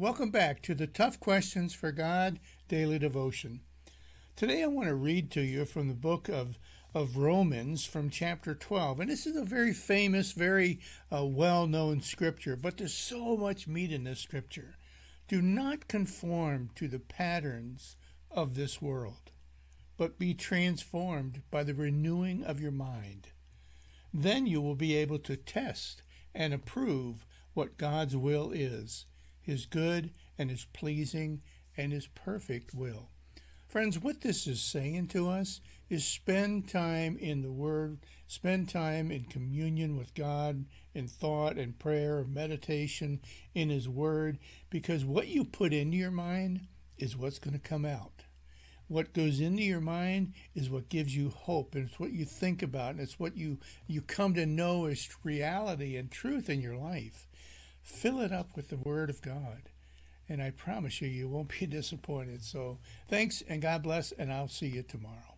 Welcome back to the Tough Questions for God Daily Devotion. Today I want to read to you from the book of, of Romans from chapter 12. And this is a very famous, very uh, well known scripture, but there's so much meat in this scripture. Do not conform to the patterns of this world, but be transformed by the renewing of your mind. Then you will be able to test and approve what God's will is his good and his pleasing and his perfect will. Friends, what this is saying to us is spend time in the Word, spend time in communion with God, in thought and prayer, meditation in His Word, because what you put into your mind is what's going to come out. What goes into your mind is what gives you hope, and it's what you think about, and it's what you, you come to know as reality and truth in your life. Fill it up with the Word of God. And I promise you, you won't be disappointed. So thanks and God bless, and I'll see you tomorrow.